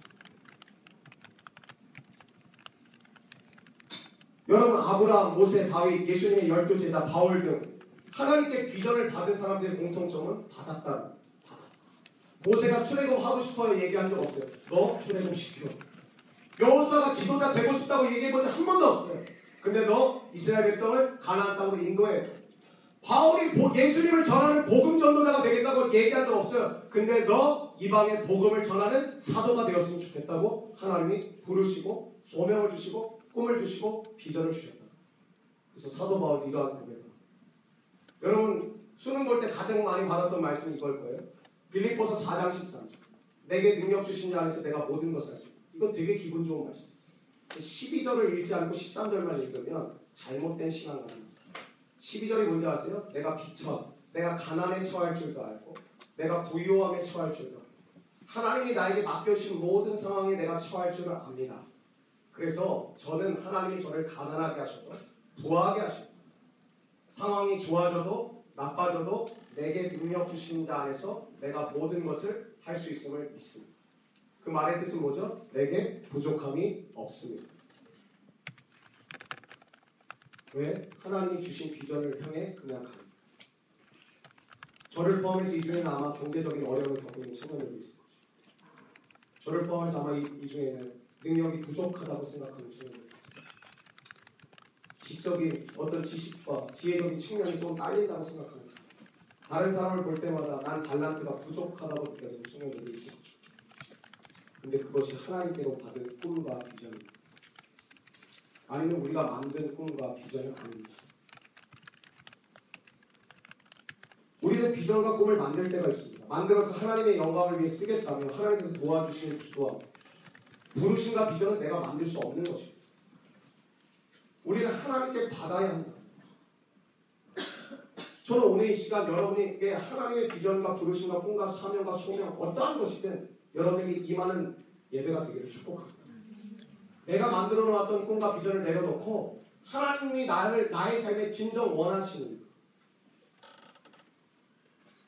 여러분 아브라함, 모세, 다윗, 예수님의 열두 제자, 바울 등 하나님께 비전을 받은 사람들의 공통점은 받았다. 모세가 출애굽 하고 싶어요 얘기한 적 없어요. 너 출애굽 시켜. 여호수아가 지도자 되고 싶다고 얘기해 본 적 한 번도 없어요. 근데 너 이스라엘 백성을 가나안 땅으로 인도해. 바울이 보- 예수님을 전하는 복음 전도자가 되겠다고 얘기한 적 없어요. 근데 너 이방의 복음을 전하는 사도가 되었으면 좋겠다고 하나님이 부르시고 소명을 주시고 꿈을 주시고 비전을 주셨다. 그래서 사도 바울이 이러한 고백을 여러분 수능 볼 때 가장 많이 받았던 말씀이 이걸 거예요. 빌립보서 4장 13절. 내게 능력 주신 자 안에서 내가 모든 것을 할 수 있다. 이거 되게 기분 좋은 말씀. 12절을 읽지 않고 13절만 읽으면 잘못된 신앙관입니다. 12절이 뭔지 아세요? 내가 비천, 내가 가난에 처할 줄도 알고, 내가 부유함에 처할 줄도 알고, 하나님이 나에게 맡겨주신 모든 상황에 내가 처할 줄을 압니다. 그래서 저는 하나님이 저를 가난하게 하셔도, 부하게 하셔도, 상황이 좋아져도 나빠져도 내게 능력 주신 자 안에서 내가 모든 것을 할 수 있음을 믿습니다. 그 말의 뜻은 뭐죠? 내게 부족함이 없습니다. 왜? 하나님이 주신 비전을 향해 그냥 갑니다. 저를 포함해서 이 중에는 아마 경제적인 어려움을 겪고 있는 청년들도 있을 거죠. 저를 포함해서 아마 이, 이 중에는 능력이 부족하다고 생각하는 청년들 지적인 어떤 지식과 지혜적인 측면이 좀 딸린다고 생각하는 사람 다른 사람을 볼 때마다 난 달란트가 부족하다고 느껴지는 청년들이 있을 거죠. 근데 그것이 하나님께로 받은 꿈과 비전입니다. 아니면 우리가 만든 꿈과 비전은 아닙니다. 우리는 비전과 꿈을 만들 때가 있습니다. 만들어서 하나님의 영광을 위해 쓰겠다면 하나님께서 도와주시는 기도하고 부르심과 비전은 내가 만들 수 없는 것입니다. 우리는 하나님께 받아야 한다. 저는 오늘 이 시간 여러분에게 하나님의 비전과 부르심과 꿈과 사명과 소명 어떠한 것이든 여러분에게 임하는 예배가 되기를 축복합니다. 내가 만들어 놓았던 꿈과 비전을 내려놓고 하나님이 나를 나의 삶에 진정 원하시는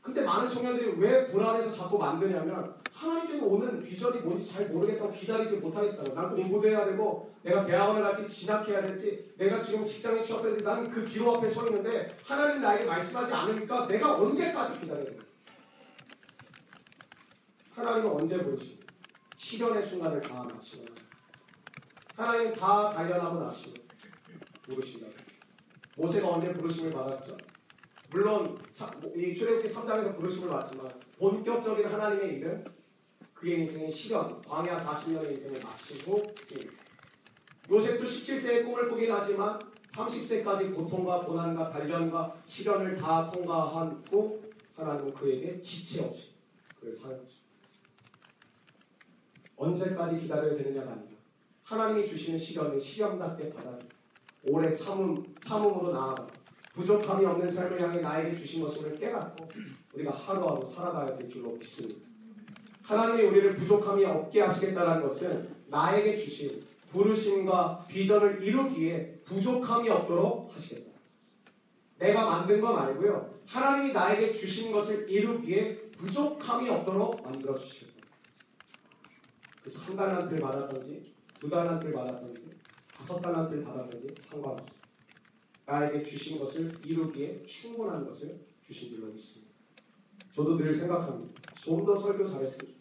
근데 많은 청년들이 왜 불안해서 자꾸 만드냐면 하나님께서 오는 비전이 뭔지 잘 모르겠다고 기다리지 못하겠다고. 난 공부도 해야 되고 내가 대학원을 갈지 진학해야 될지 내가 지금 직장에 취업해야 될지 나는 그 기로 앞에 서 있는데 하나님 나에게 말씀하지 않으니까 내가 언제까지 기다려야 돼? 하나님은 언제 보시고 시련의 순간을 다 마치고 하나님 다 단련하고 나시고 부르신다 모세가 언제 부르심을 받았죠? 물론 차- 이 출애굽기 3장에서 부르심을 받지만 본격적인 하나님의 일은 그의 인생의 시련, 광야 40년의 인생을 후 요셉도 17세에 꿈을 꾸긴 하지만 30세까지 고통과 고난과 단련과 시련을 다 통과한 후 하나님은 그에게 지체 없이 그를 사용하십니다. 언제까지 기다려야 되느냐가 아니라 하나님이 주시는 시련을 시련답게 받아 오래 참음, 참음으로 나아가 부족함이 없는 삶을 향해 나에게 주신 것임을 깨닫고 우리가 하루하루 살아가야 될 줄로 믿습니다. 하나님이 우리를 부족함이 없게 하시겠다는 것은 나에게 주신 부르심과 비전을 이루기에 부족함이 없도록 하시겠다. 내가 만든 건 아니고요. 하나님이 나에게 주신 것을 이루기에 부족함이 없도록 만들어 주시겠다. 그래서 한 달란트를 받았던지 두 달란트를 받았던지 다섯 달란트를 받았던지 상관없습니다. 나에게 주신 것을 이루기에 충분한 것을 주신 줄로 믿습니다. 저도 늘 생각합니다. 좀 더 설교 좋겠다.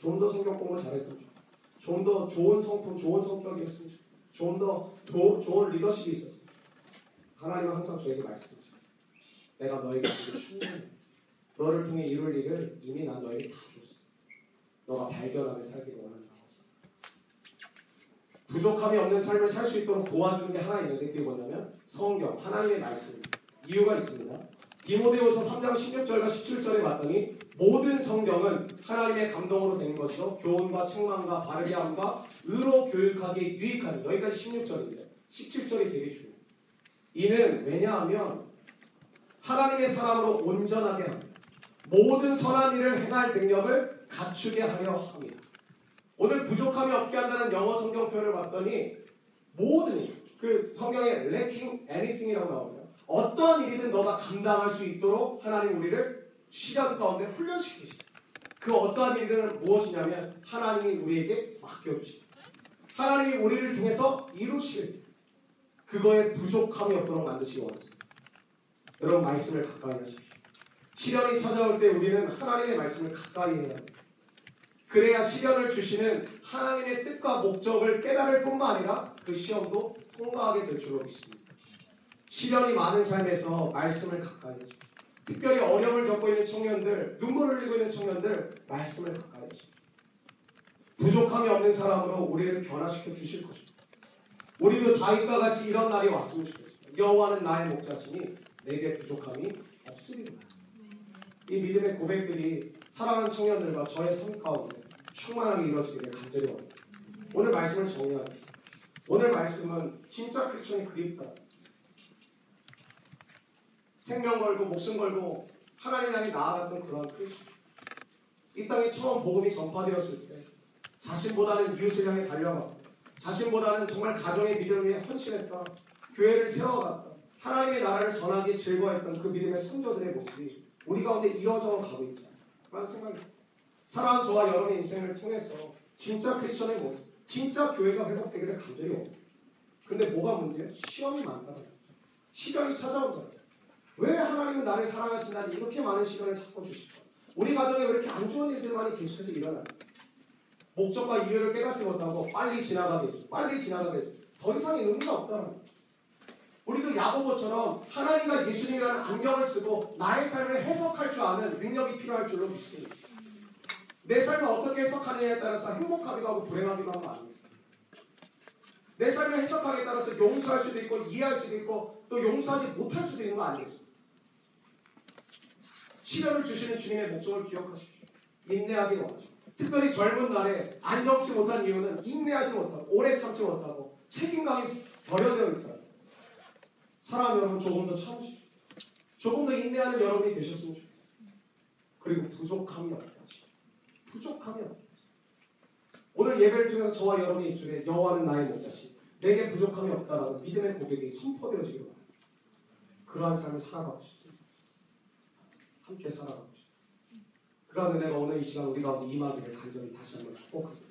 좀 더 성경 공부 잘했으면 좋겠다. 좀더 좋은 성품, 좋은 성격이었으면 좋겠다. 좀더 좋은 리더십이 있었으면 좋겠다. 하나님은 항상 저에게 말씀하십니다. 내가 너에게 주기 충분해. 너를 통해 이룰 일을 이미 난 너에게 다 줬어. 너가 발견하게 살기를 원한다. 부족함이 없는 삶을 살 수 있도록 도와주는 게 하나 있는데 그게 뭐냐면 성경, 하나님의 말씀입니다. 이유가 있습니다. 디모데후서 3장 16절과 17절에 봤더니 모든 성경은 하나님의 감동으로 된 것이요 교훈과 책망과 바르게 함과 의로 교육하기에 유익하니 여기까지 16절인데 17절이 되게 중요해요. 이는 왜냐하면 하나님의 사람으로 온전하게 합니다. 모든 선한 일을 행할 능력을 갖추게 하려 합니다. 오늘 부족함이 없게 한다는 영어 성경 표현을 봤더니 모든 그 성경에 lacking anything이라고 나오고요. 어떠한 일이든 너가 감당할 수 있도록 하나님 우리를 시간 가운데 훈련시키시. 그 어떠한 일은 무엇이냐면 하나님이 우리에게 맡겨주시. 하나님이 우리를 통해서 이루실 그거에 부족함이 없도록 만드시기 원하십니다. 여러분 말씀을 가까이 하십시오. 시련이 찾아올 때 우리는 하나님의 말씀을 가까이 해야 합니다. 그래야 시련을 주시는 하나님의 뜻과 목적을 깨달을 뿐만 아니라 그 시험도 통과하게 될 줄로 믿습니다. 시련이 많은 삶에서 말씀을 가까이 하십시오. 특별히 어려움을 겪고 있는 청년들, 눈물을 흘리고 있는 청년들, 말씀을 가까이 하십시오. 부족함이 없는 사람으로 우리를 변화시켜 주실 것입니다. 우리도 다윗과 같이 이런 날이 왔으면 좋겠습니다. 여호와는 나의 목자시니 내게 부족함이 없으리라. 이 믿음의 고백들이 사랑하는 청년들과 저의 삶 가운데 충만하게 이루어지기를 간절히 원합니다. 오늘 말씀을 정리하겠습니다. 오늘 말씀은 진짜 크리스천이 그립다. 생명 걸고 목숨 걸고 하나님 향해 나아갔던 그런 크리스천. 이 땅에 처음 복음이 전파되었을 때 자신보다는 이웃을 향해 달려갔고 자신보다는 정말 가정의 위해 헌신했다. 교회를 세워갔다. 하나님의 나라를 전하기에 즐거워했던 그 믿음의 성도들의 모습이 우리 가운데 이어져 가고 있다. 라는 생각이 사랑하는 저와 여러분의 인생을 통해서 진짜 크리스천의 모습, 진짜 교회가 회복되기를 간절히 원합니다. 근데 뭐가 문제예요? 시험이 많다. 시련이 찾아오잖아요. 왜 하나님은 나를 사랑하신다니 이렇게 많은 시간을 찾고 주실까? 우리 가정에 왜 이렇게 안 좋은 일들만이 계속해서 일어나요? 목적과 이유를 깨닫지 못하고 빨리 지나가게. 빨리 지나가게. 더 이상 의미가 없다는 거예요. 우리도 야고보처럼 하나님과 예수님이라는 안경을 쓰고 나의 삶을 해석할 줄 아는 능력이 필요할 줄로 믿습니다. 내 삶을 어떻게 해석하느냐에 따라서 행복하기도 하고 불행하기도 거 아니겠어요? 내 삶을 해석하기에 따라서 용서할 수도 있고 이해할 수도 있고 또 용서하지 못할 수도 있는 거 아니겠어요? 시련을 주시는 주님의 목적을 기억하십시오. 인내하기 원하죠. 특별히 젊은 날에 안정치 못한 이유는 인내하지 못하고 오래 참지 못하고 책임감이 버려되어 있다. 사랑하는 여러분 조금 더 참으십시오. 조금 더 인내하는 여러분이 되셨으면 좋겠어요. 그리고 부족함이 없다. 부족함이 없다. 오늘 예배를 통해서 저와 여러분의 입술에 여호와는 나의 목자시 내게 부족함이 없다라는 믿음의 고백이 선포되어지기를 바랍니다. 그러한 삶을 살아가고 싶습니다. 함께 살아가고 싶습니다. 그러한 은혜가 오늘 이 시간 우리 가운데 임하기를 간절히 다시 한번 축복합니다.